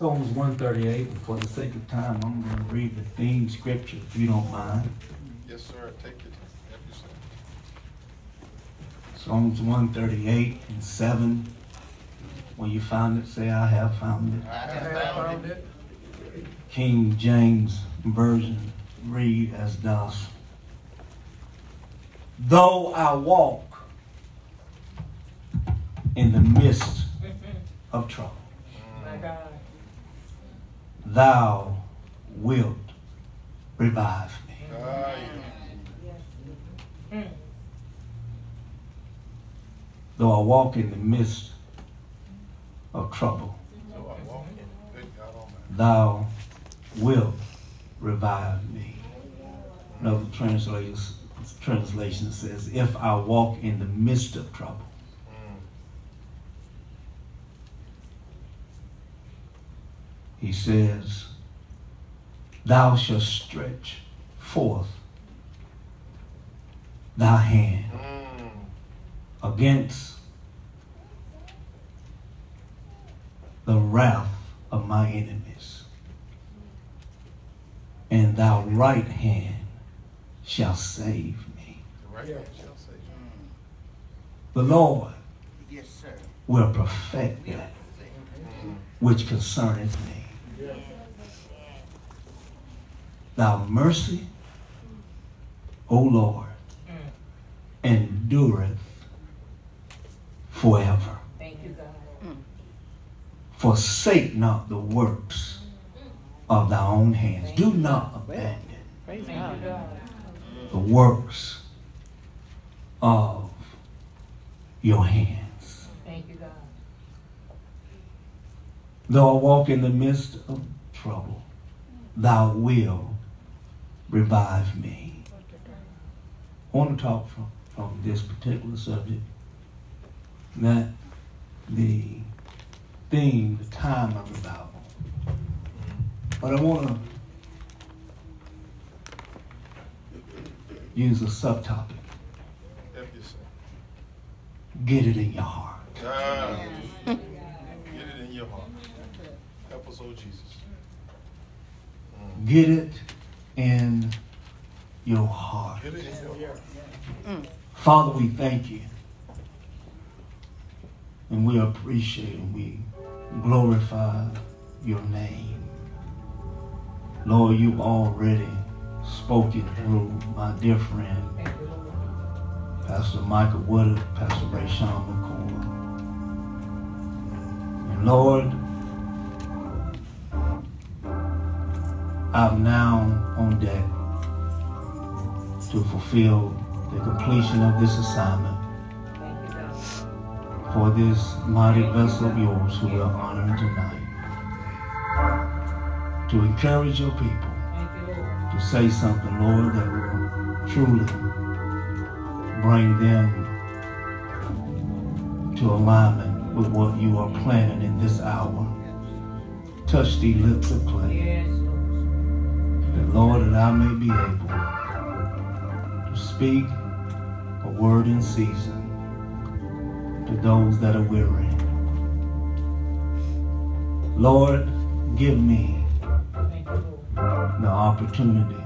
Psalms 138, and for the sake of time, I'm going to read the theme scripture, if you don't mind. Yes, sir. Take your time. Help yourself. Psalms 138 and 7. When you find it, say, I have found it. I have found it. King James Version read as thus. Though I walk in the midst of trouble, My God. Thou wilt revive me. Though I walk in the midst of trouble, thou wilt revive me. Another translation says, if I walk in the midst of trouble, he says, thou shalt stretch forth thy hand Mm. against the wrath of my enemies, and thy right hand shall save me. The right hand shall say. The Lord Yes, sir. will perfect that Mm. which concerneth me. Thy mercy, O Lord, endureth forever. Thank you, God. Forsake not the works of thy own hands. Do not abandon Thank you, God. the works of your hands. Thank you, God. Though I walk in the midst of trouble, thou will revive me. I want to talk from, from this particular subject that the theme, the time of revival. But I want to use a subtopic. Get it in your heart. Get it in your heart. Help oh Jesus. Mm. Get it in your heart. Get it in your heart. Father, we thank you. And we appreciate and we glorify your name. Lord, you've already spoken through my dear friend, Thank you, Lord. Pastor Michael Woodard, Pastor Ray Sean McCoy. And Lord, I'm now on deck to fulfill the completion of this assignment for this mighty vessel of yours who we are honoring tonight. To encourage your people to say something, Lord, that will truly bring them to alignment with what you are planning in this hour. Touch the lips of clay. That Lord, that I may be able to speak a word in season to those that are weary. Lord, give me the opportunity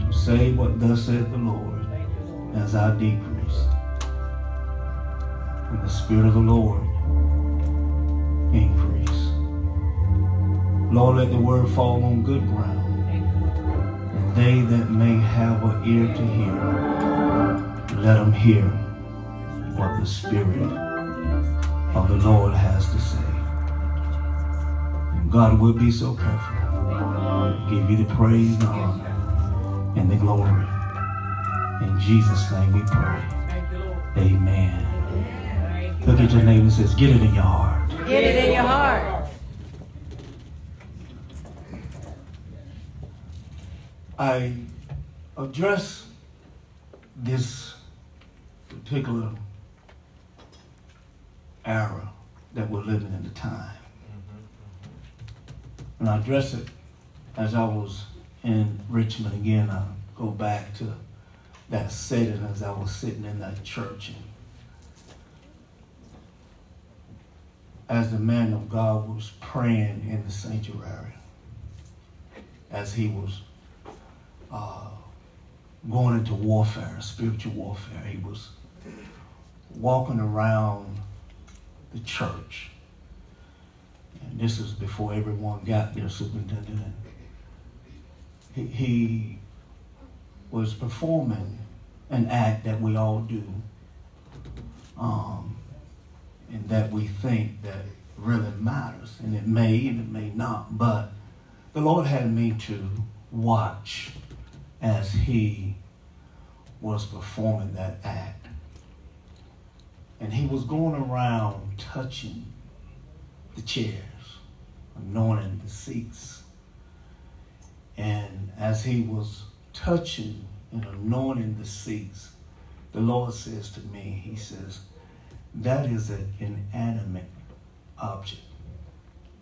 to say what thus saith the Lord Lord. as I decrease. And the Spirit of the Lord Lord, let the word fall on good ground. And they that may have an ear to hear, let them hear what the Spirit of the Lord has to say. And God will be so careful. Give you the praise, the honor, and the glory. In Jesus' name we pray. Amen. Look at your neighbor and says, get it in your heart. Get it in your heart. I address this particular era that we're living in the time. Mm-hmm, mm-hmm. And I address it as I was in Richmond again. I go back to that setting as I was sitting in that church. And as the man of God was praying in the sanctuary, as he was uh, going into warfare, spiritual warfare, he was walking around the church. And this is before everyone got there, superintendent. He, he was performing an act that we all do. Um, and that we think that really matters. And it may and it may not. But the Lord had me to watch as he was performing that act. And he was going around touching the chairs, anointing the seats. And as he was touching and anointing the seats, the Lord says to me, He says, that is an inanimate object.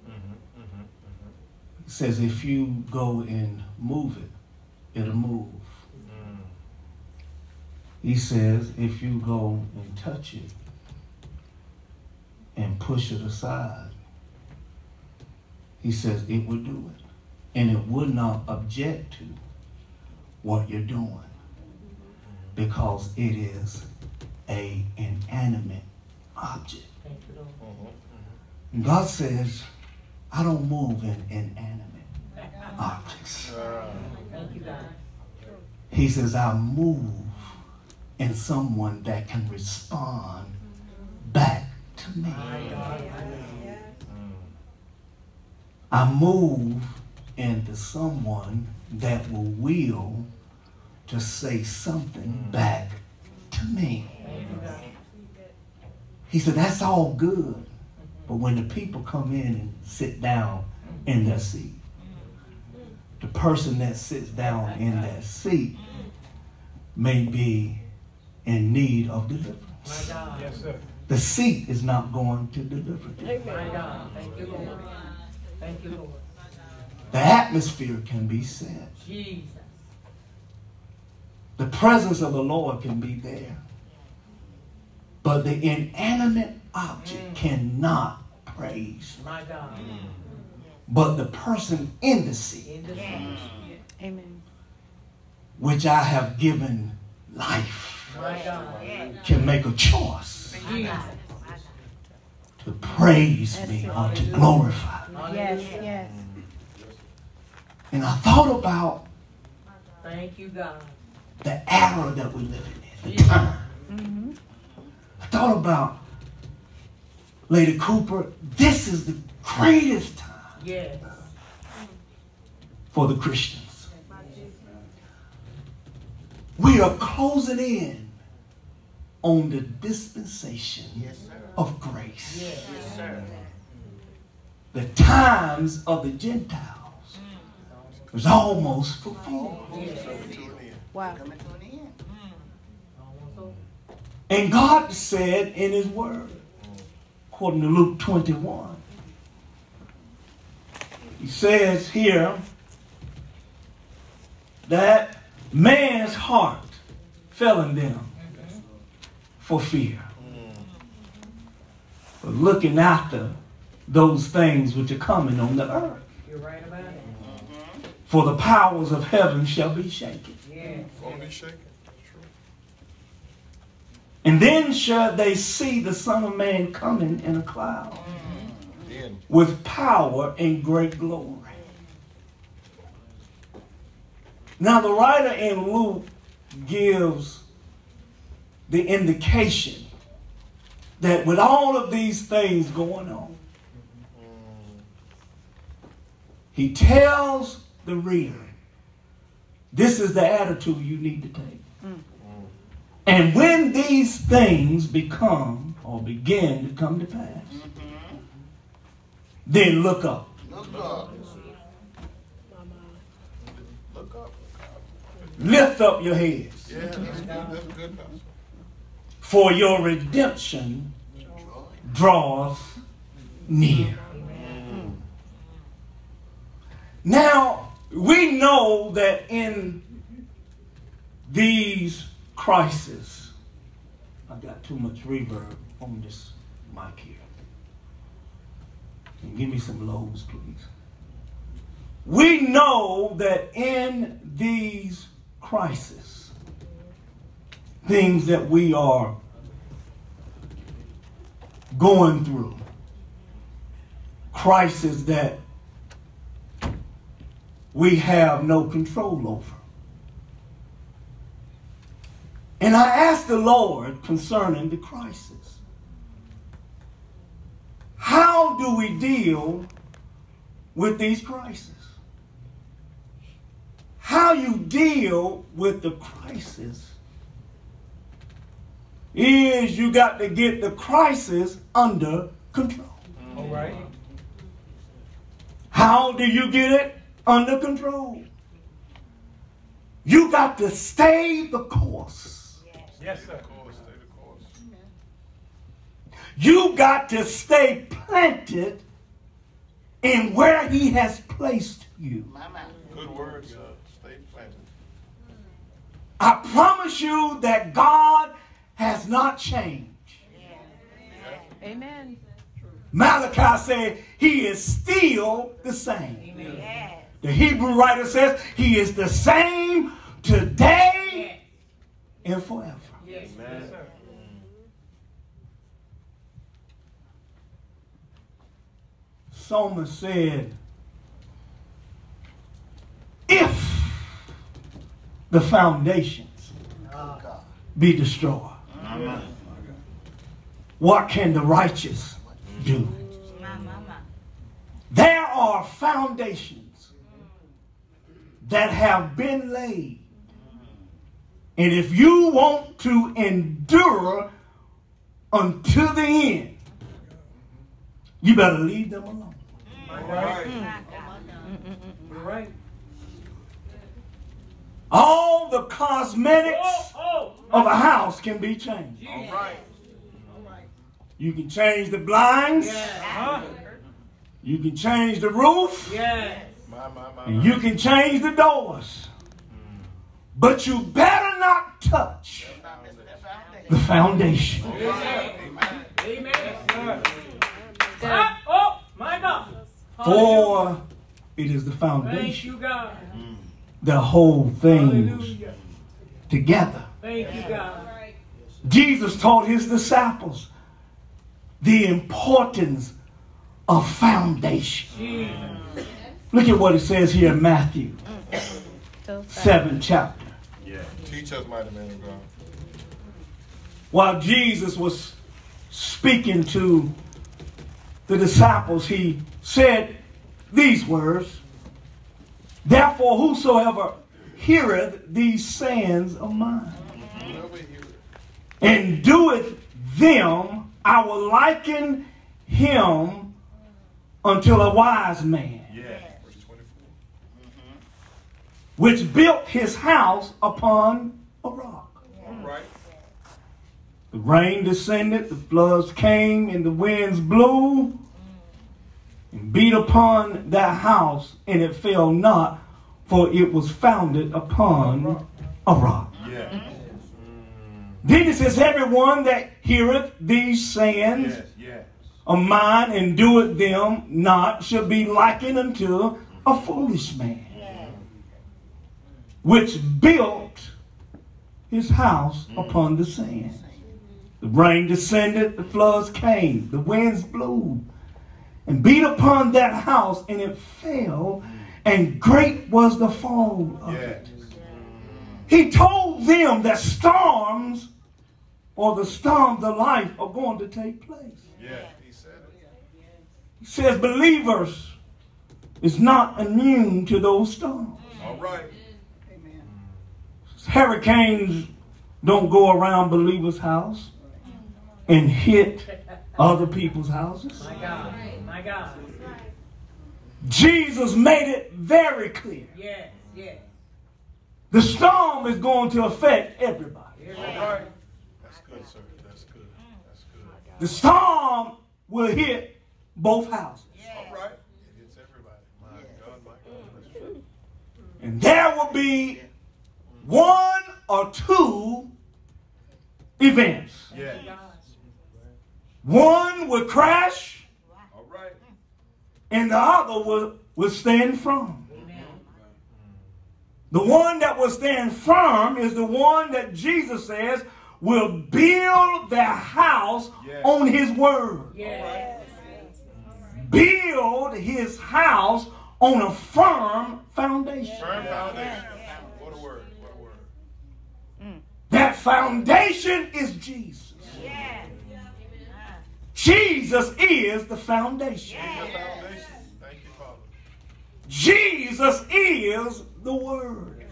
Mm-hmm, mm-hmm, He says if you go and move it, it'll move. mm-hmm. He says if you go and touch it and push it aside, he says it will do it. And it would not object to what you're doing because it is a inanimate object. Thank you, Lord. And God says, I don't move in inanimate objects. He says, I move in someone that can respond back to me. I move into someone that will will to say something back to me. He said, That's all good. But when the people come in and sit down in their seat, the person that sits down in that seat may be in need of deliverance. Yes, sir. The seat is not going to deliver them. My Thank you, Lord. Thank you, Lord. The atmosphere can be set. Jesus. The presence of the Lord can be there. But the inanimate object mm. cannot praise. My God. But the person in the seat, In the Amen. which I have given life, My God. can make a choice to praise me or to glorify me. Yes, yes. And I thought about Thank you, God. the era that we're living in, the time. Mm-hmm. I thought about Lady Cooper. This is the greatest time Yes. for the Christians. We are closing in on the dispensation of grace. Yes. The times of the Gentiles was almost fulfilled. Yes. Wow. And God said in His Word, according to Luke 21, He says here that man's heart fell in them for fear. For looking after those things which are coming on the earth. You're right about it. Mm-hmm. For the powers of heaven shall be shaken. Yes. Be shaking. And then shall they see the Son of Man coming in a cloud Then. With power and great glory. Now, the writer in Luke gives the indication that with all of these things going on, he tells the reader this is the attitude you need to take. And when these things become or begin to come to pass, then look up. Look up. Look up. Lift up your heads. Yeah, that's good. That's good. For your redemption draweth near. Now, we know that in these crises, I've got too much reverb on this mic here. Give me some lows, please. We know that in these crises, things that we are going through, crisis that we have no control over. And I asked the Lord concerning the crisis. How do we deal with these crises? How you deal with the crisis is you got to get the crisis under control. All right. How do you get it under control? You got to stay the course. Yes, sir. Course, stay the course. You got to stay planted in where he has placed you. Good word, sir. Uh, stay planted. I promise you that God has not changed. Amen. Malachi said he is still the same. The Hebrew writer says he is the same today and forever. Yes, Yes, Psalmist said, if the foundations be destroyed, what can the righteous do? There are foundations that have been laid. And if you want to endure until the end, you better leave them alone. All right. You're right. All the cosmetics Oh, of a house can be changed. All right. You can change the blinds, Huh? you can change the roof, Yes. My, my, my. and you can change the doors. But you better not touch the foundation. Amen. Amen. Ah, oh, my God. For it is the Thank foundation you, God. Mm. that hold things Hallelujah. together. Thank you, God. Jesus taught his disciples the importance of foundation. Jesus. Look at what it says here in Matthew, mm. seven chapter. Yeah. Teach us, mighty man of God. While Jesus was speaking to the disciples, he said these words Therefore, whosoever heareth these sayings of mine Whoever hear it. and doeth them, I will liken him unto a wise man, Yeah. Verse 24. which built his house upon a rock. The rain descended, the floods came, and the winds blew and beat upon that house, and it fell not, for it was founded upon a rock. Yeah. Then it says, Everyone that heareth these sayings Yes, yes. of mine and doeth them not shall be likened unto a foolish man, which built his house mm. upon the sand. The rain descended, the floods came, the winds blew, and beat upon that house, and it fell, and great was the fall of it. He told them that storms or the storms of life are going to take place. Yeah. He said it. He says believers is not immune to those storms. All right. Hurricanes don't go around believers' house and hit other people's houses. My God. My God. Jesus made it very clear. Yes. Yes. The storm is going to affect everybody. All right. That's good, sir. That's good. That's good. The storm will hit both houses. All right. It hits everybody. My God, my God. That's true. And there will be one or two events. Yeah. One would crash, All right. and the other would, will stand firm. The one that will stand firm is the one that Jesus says will build their house Yes. on his word. Yes. Build his house on a firm foundation. Firm foundation. What a word. What a word. That foundation is Jesus. Jesus is the foundation. Your foundation. Thank you, Father. Jesus is the Word.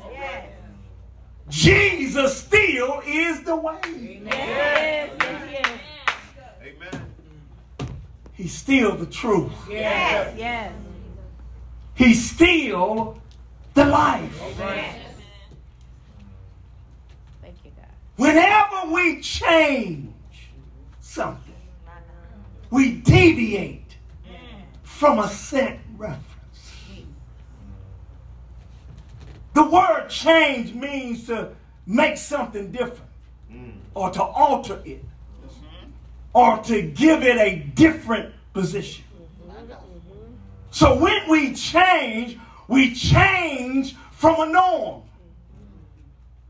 Jesus still is the way. Yes, yes, yes. Amen. He's still the truth. Yes. Yes. He's still the life. Thank you, God. Whenever we change something, we deviate from a set reference. The word change means to make something different mm. or to alter it or to give it a different position. So when we change, we change from a norm.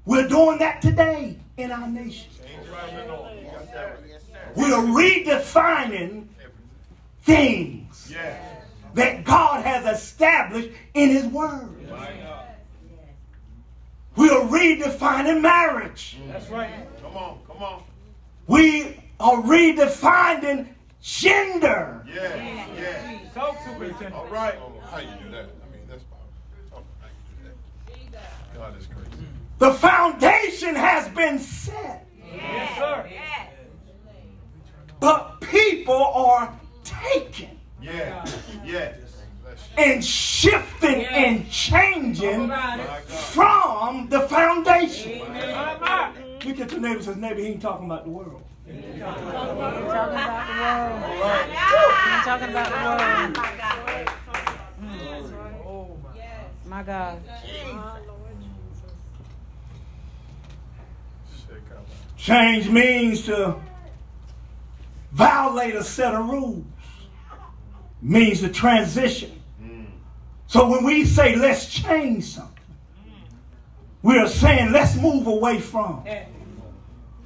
We're doing that today in our nation. Change it from the norm. You got that right. We're redefining things that God has established in His Word. We're redefining marriage. That's right. Come on. Come on. We are redefining gender. Yeah. Yeah. Talk superintendent. All right. Oh, how you do that? I mean, that's powerful. How you do that? God is crazy. The foundation has been set, Yes, sir. But people are taking Yeah. Yeah. And shifting and changing About My it. God. from the foundation. My, my. Look at your neighbor says, neighbor, he ain't talking about the world. You're talking about the world. All right. You're talking about the world. My God. Shit, come. Change means to violate a set of rules. Means to transition. So when we say let's change something, we are saying let's move away from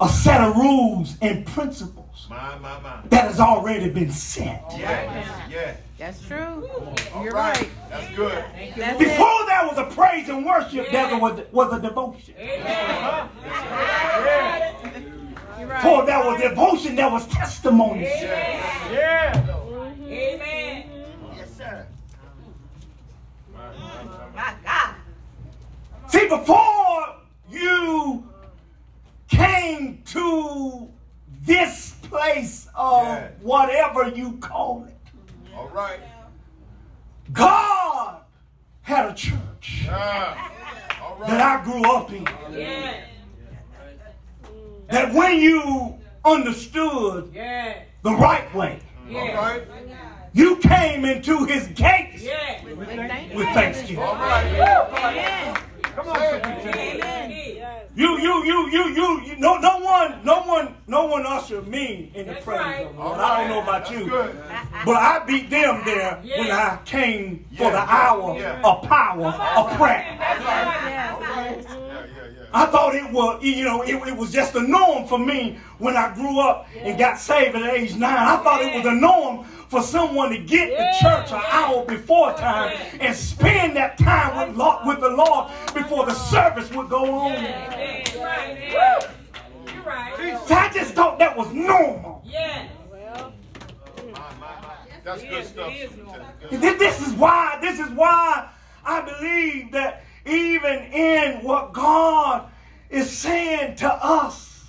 a set of rules and principles My, my, my. that has already been set. Yes, Yeah. That's true. All You're right. right. That's good. That's it. Before there was a praise and worship, there was, was a devotion. Yeah. You're right. Before there was devotion, that was testimony. Yeah. Amen. My, my, my. See, before you came to this place of Yeah. whatever you call it, All right. God had a church Ah. All that. I grew up in. Yeah. That when you understood Yeah. the right way, Yeah. right. you came into his gates Yeah. With thank- with thanksgiving. All right. Come on. Amen. You, you, you, you, you, you, no, no one, no one, no one ushered me in the That's presence right. of the Lord. I don't know about That's you, good. but I beat them there when I came for the hour Yeah. of power of prayer. Yes, yes. Yeah, yeah, yeah. I thought it was, you know, it, it was just a norm for me when I grew up and got saved at age nine. I thought it was a norm for someone to get to church an hour before time and spend that time with, Lord, with the Lord before the service would go on. Amen. Right. You're right. So I just thought that was normal. Yeah. My, my, my. That's good stuff. Superintendent. Good. This is why, this is why I believe that even in what God is saying to us,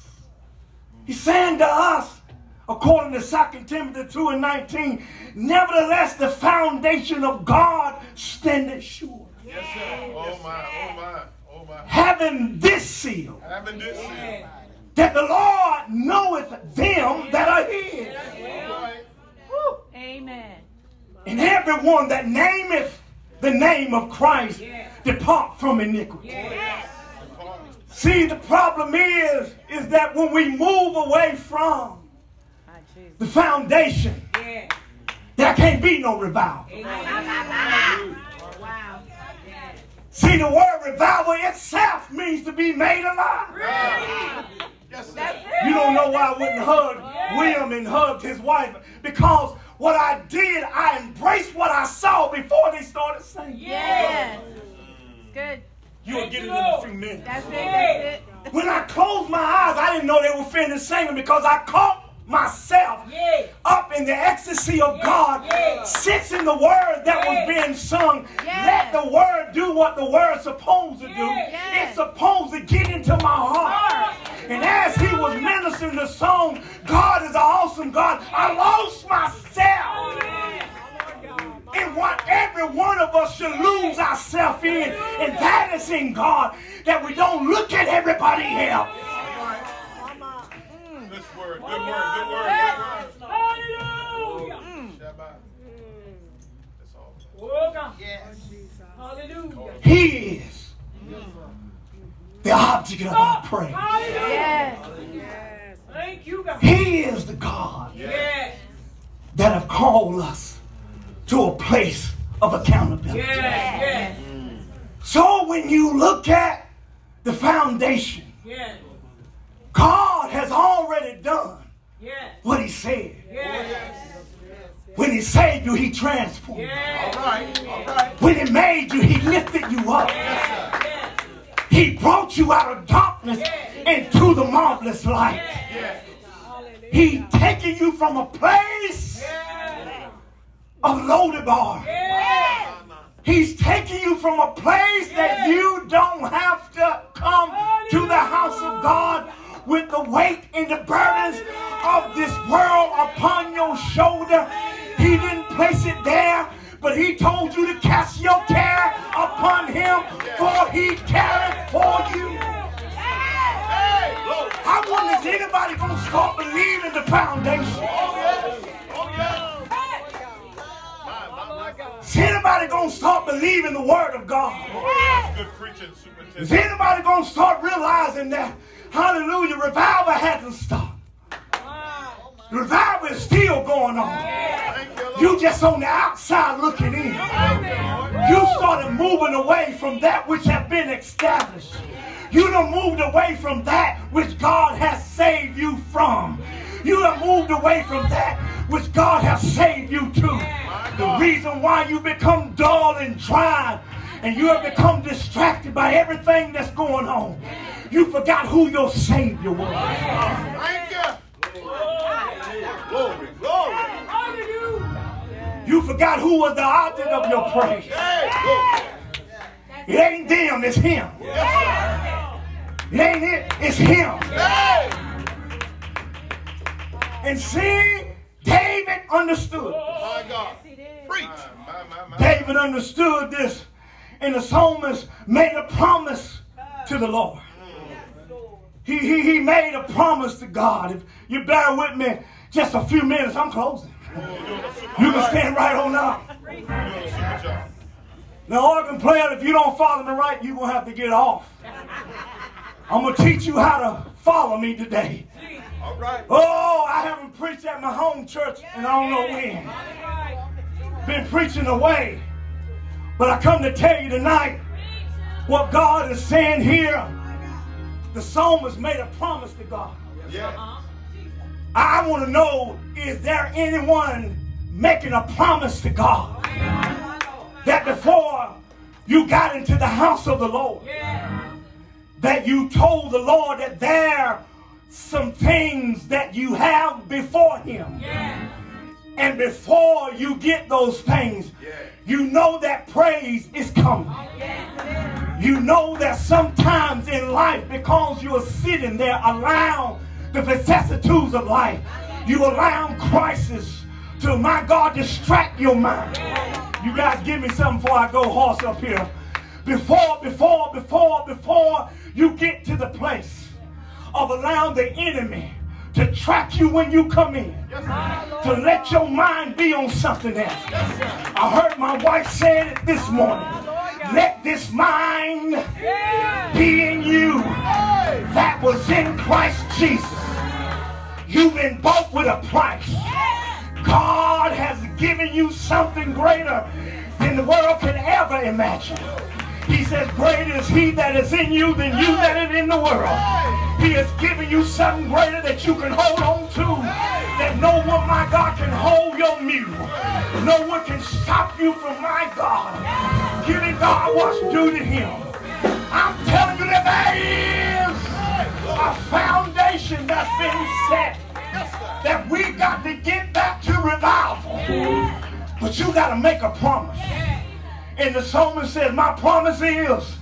He's saying to us, according to 2 Timothy 2 and 19, nevertheless the foundation of God standeth sure. Yes, sir. Oh, my. Oh, my. Oh, my. Having this seal, Having this seal. that the Lord knoweth them that are his. Amen. And everyone that nameth the name of Christ depart from iniquity. See, the problem is, is that when we move away from the foundation, Yeah. there can't be no revival. Wow. See, the word revival itself means to be made alive. Yes, sir. You don't know why I wouldn't hug William and hugged his wife because what I did, I embraced what I saw before they started singing. Yes. It's good. You'll get it in a few minutes. That's it. That's it. When I closed my eyes, I didn't know they were finished singing because I caught myself Yeah. up in the ecstasy of God, yeah. in the word that was being sung. Let the word do what the word's supposed to do. Yeah. It's supposed to get into my heart. And as he was ministering the song, God is an awesome God, I lost myself in what every one of us should lose ourselves in, and that is in God, that we don't look at everybody else. Good word, good word, good word, good word. Hallelujah. Shabach. That's all. Oh, God. Hallelujah. He is the object of our oh, praise. Hallelujah. Yes. Thank you, God. He is the God Yes. that have called us to a place of accountability. Yes. Yes. Mm. So when you look at the foundation, Yes. God has already done Yes. what he said. Yes. When he saved you, he transformed you. Yes. All right, all right. When he made you, he lifted you up. Yes. He brought you out of darkness into the marvelous light. Yes. He taken you from a place Yes. of Lodabar. Yes. He's taking you from a place that you don't have to come to the house of God with the weight and the burdens of this world upon your shoulder. He didn't place it there, but he told you to cast your care upon him, for he cared for you. I wonder is anybody gonna start believing the foundation? Oh. Oh. Is anybody gonna start believing the word of God? That's good preaching, Is anybody gonna start realizing that, hallelujah, revival hasn't stopped? Revival is still going on. You, just on the outside looking in. You started moving away from that which have been established. You done moved away from that which God has saved you from. You have moved away from that which God has saved you to. The reason why you become dull and dry and you have become distracted by everything that's going on. You forgot who your Savior was. Thank you. Glory, glory. Hallelujah. You forgot who was the object of your praise. It ain't them, it's him. It ain't it, it's him. And see, David understood. My God. Preach. David understood this. And the psalmist made a promise to the Lord. He, he, he made a promise to God. If you bear with me just a few minutes, I'm closing. You're doing a super You can stand right on up. You're doing a. Now, organ player, if you don't follow me right, you're going to have to get off. I'm going to teach you how to follow me today. All right. Oh, I haven't preached at my home church and I don't know when. Been preaching away. But I come to tell you tonight what God is saying here. The psalmist made a promise to God. Yeah. Uh-huh. I want to know is there anyone making a promise to God that before you got into the house of the Lord, that you told the Lord that there some things that you have before him. And before you get those things, Yeah. you know that praise is coming. You know that sometimes in life, because you are sitting there allowing the vicissitudes of life, you allow crisis to, my God, distract your mind. You guys give me something before I go hoarse up here. Before, before, before, before you get to the place of allowing the enemy to track you when you come in to let your mind be on something else. I heard my wife say it this morning. Let this mind be in you that was in Christ Jesus. You've been bought with a price. God has given you something greater than the world can ever imagine. He says, Greater is he that is in you than you that is in the world. He has given you something greater that you can hold on to. That no one, my God, can hold your mule. No one can stop you from my God. Giving God what's due to him. I'm telling you that there is a foundation that's been set that we got to get back to revival. But you got to make a promise. And the psalmist says, My promise is,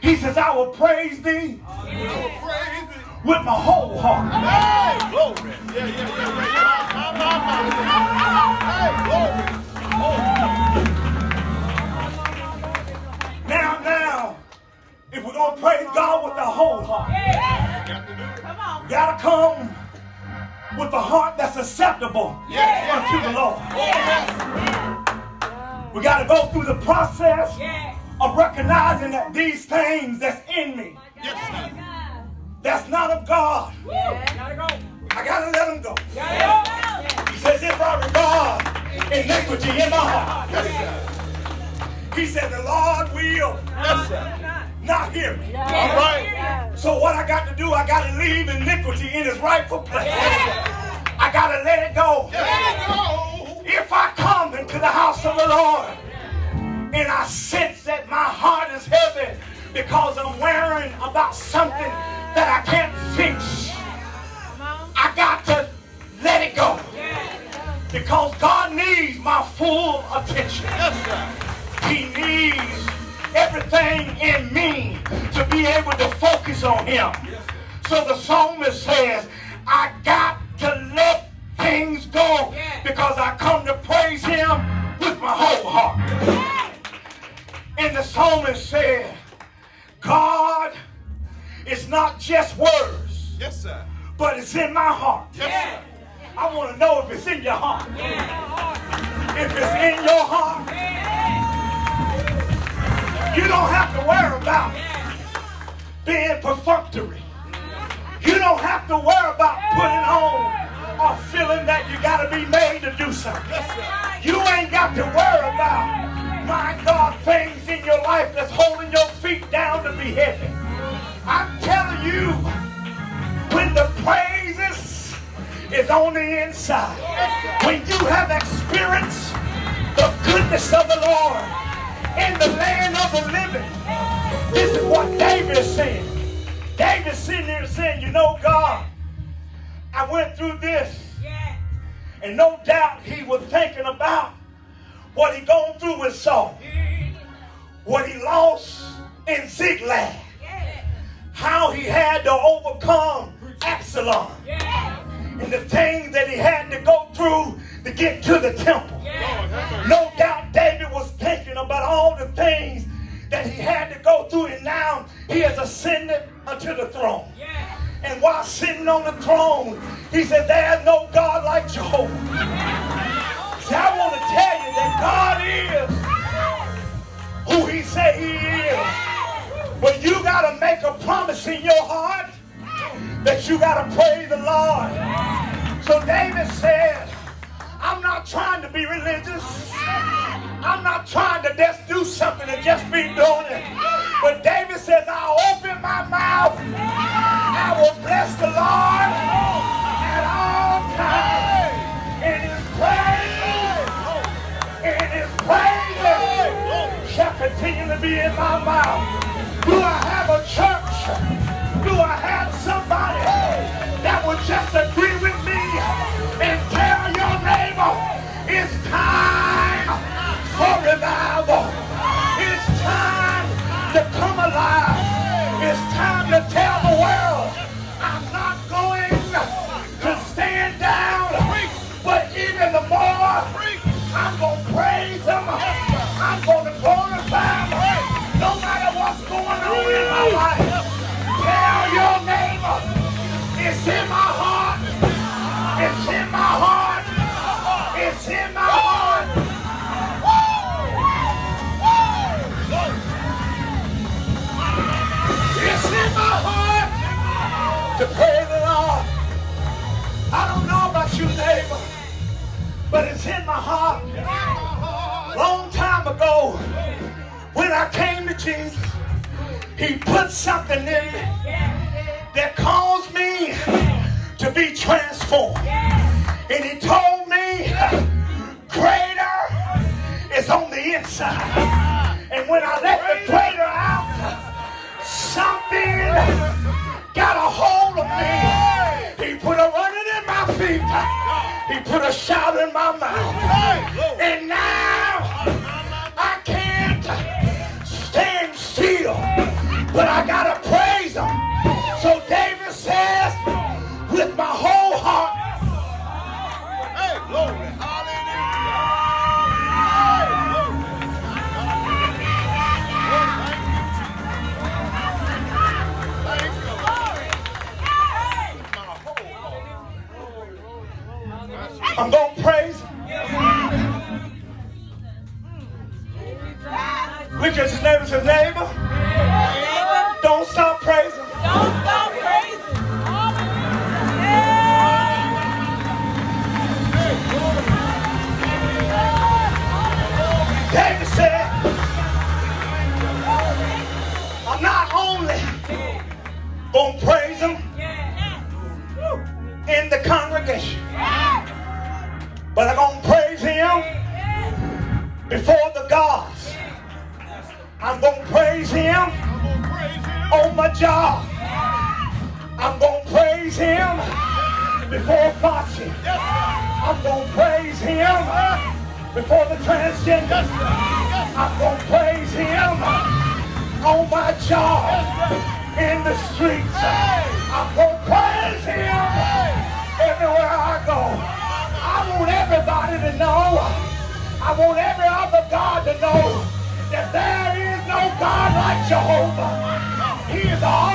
he says, I will praise thee with my whole heart. Hey, glory. Yeah, yeah, yeah, yeah. My, my, my. Hey, if we're going to praise God with the whole heart. Come we got to come with a heart that's acceptable Yes, unto the Lord. Yes. We got to go through the process of recognizing that these things that's in me, Yes, that's not of God. I got to let them go. He says, if I regard iniquity in my heart, Yes, sir. he said, the Lord will. Not hear me. All right. So what I got to do, I got to leave iniquity in its rightful place. I got to let it go. Let. If I come into the house of the Lord and I sense that my heart is heavy because I'm worrying about something that I can't fix, I got to let it go. Because God needs my full attention. Yes. He needs everything in me to be able to focus on him. So the psalmist says, I got to let things go because I come to praise him with my whole heart. And the psalmist said, God is not just words, Yes, sir. but it's in my heart. Yes, sir. I want to know if it's in your heart. If it's in your heart, you don't have to worry about being perfunctory. You don't have to worry about putting on or feeling that you got to be made to do something. You ain't got to worry about, my God, things in your life that's holding your feet down to be heavy. I'm telling you, when the praises is on the inside, when you have experienced the goodness of the Lord in the land of the living, this is what David is saying. David's sitting there saying, you know, God, I went through this. And no doubt he was thinking about what he gone through with Saul. What he lost in Ziklag. How he had to overcome Absalom. And the things that he had to go through to get to the temple. No doubt David was thinking about all the things that he had to go through, and now he has ascended unto the throne. And while sitting on the throne, he said, There's no God like Jehovah. See, I want to tell you that God is who he said he is. But you got to make a promise in your heart that you got to praise the Lord. So David said, I'm not trying to be religious. I'm not trying to just do something and just be doing it. But David says, I'll open my mouth. I will bless the Lord at all times. In his praise, in his praise shall continue to be in my mouth. Do I have a church? Do I have somebody that will just agree with me and tell your neighbor it's time for revival? It's time to come alive. It's time to tell the world I'm not going to stand down, but even the more I'm going to praise him. I'm going to glorify him. No matter what's going on in my life. It's in my heart. It's in my heart. It's in my heart. It's in my heart to pay the Lord. I don't know about you, neighbor, but it's in my heart. Long time ago, when I came to Jesus, he put something in me that calls to be transformed. And he told me, greater is on the inside. And when I let the greater out, something got a hold of me. He put a running in my feet. He put a shout in my mouth. And now I can't stand still. But I got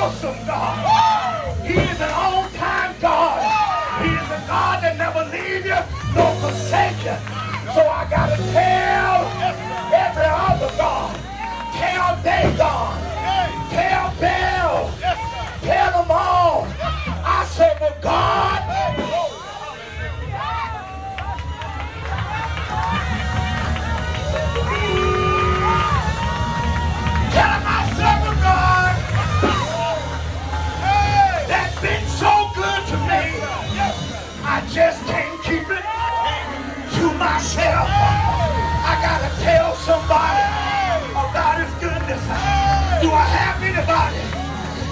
awesome God. He is an all-time God. He is a God that never leaves you nor forsakes you. So I got to tell every other God, tell their God,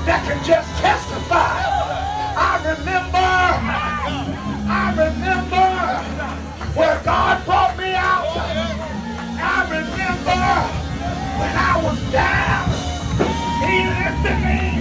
that can just testify. I remember, I remember where God brought me out. I remember when I was down, he lifted me.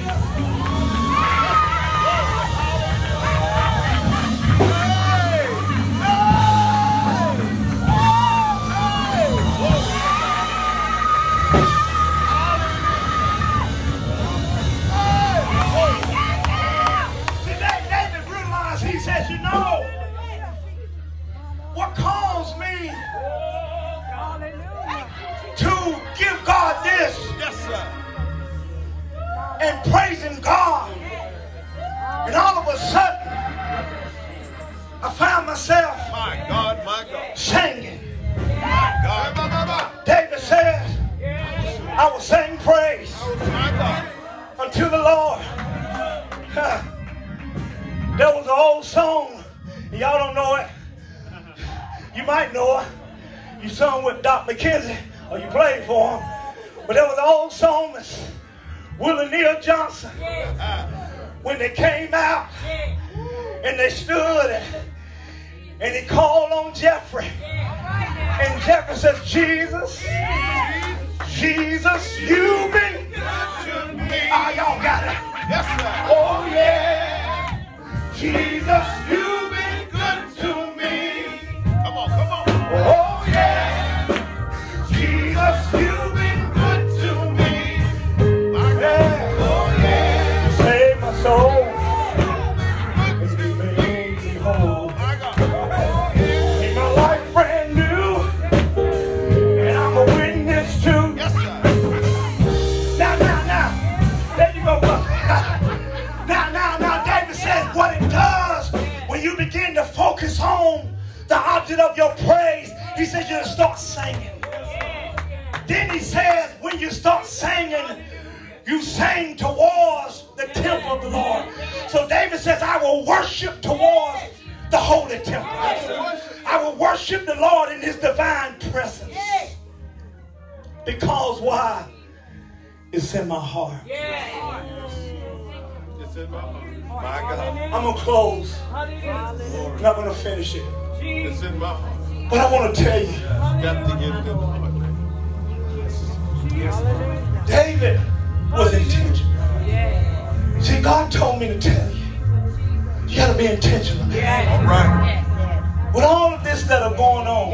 Tell you, you got to be intentional. All right. With all of this that are going on,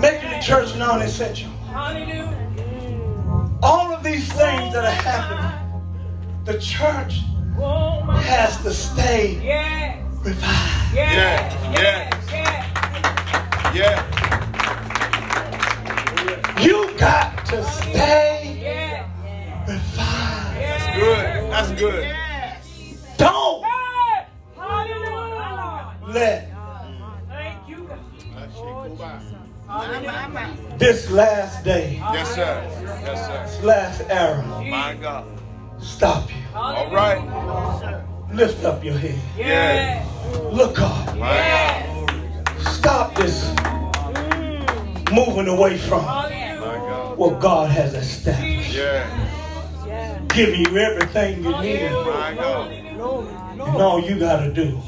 making the church non-essential, all of these things that are happening, the church has to stay revived. Yeah. Yeah. Yeah. You got to stay revived. That's good. That's good. Let this last day, Yes, sir. Yes, sir. this last era, My God. stop you. All right. Lift up your head. Yeah. Look up. God. Stop this moving away from what God has established. Yeah. Giving you everything you need. And all you got to do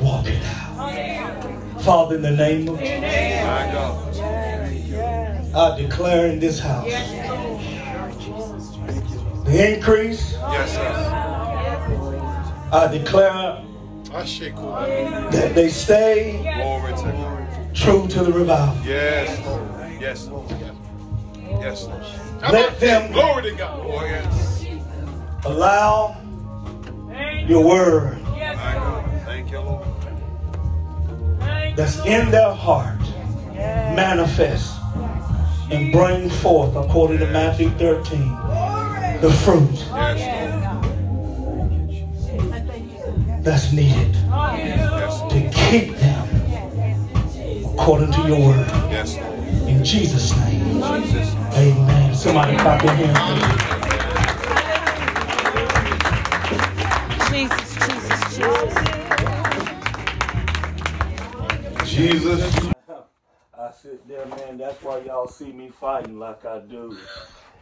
walk it out. Father, in the name of Jesus, I declare in this house the increase. Yes, sir. I declare I shake cool. that they stay Glory to God. true to the revival. Yes, Yes, Yes, Let them- Glory to God. Oh. Allow your word that's in their heart manifest and bring forth, according to Matthew 13, the fruit that's needed to keep them according to your word. In Jesus' name, amen. Somebody clap their hands. Jesus, Jesus, Jesus. Jesus. I sit there, man. That's why y'all see me fighting like I do.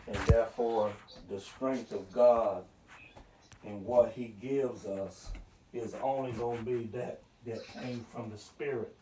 And therefore, the strength of God and what He gives us is only going to be that that came from the Spirit.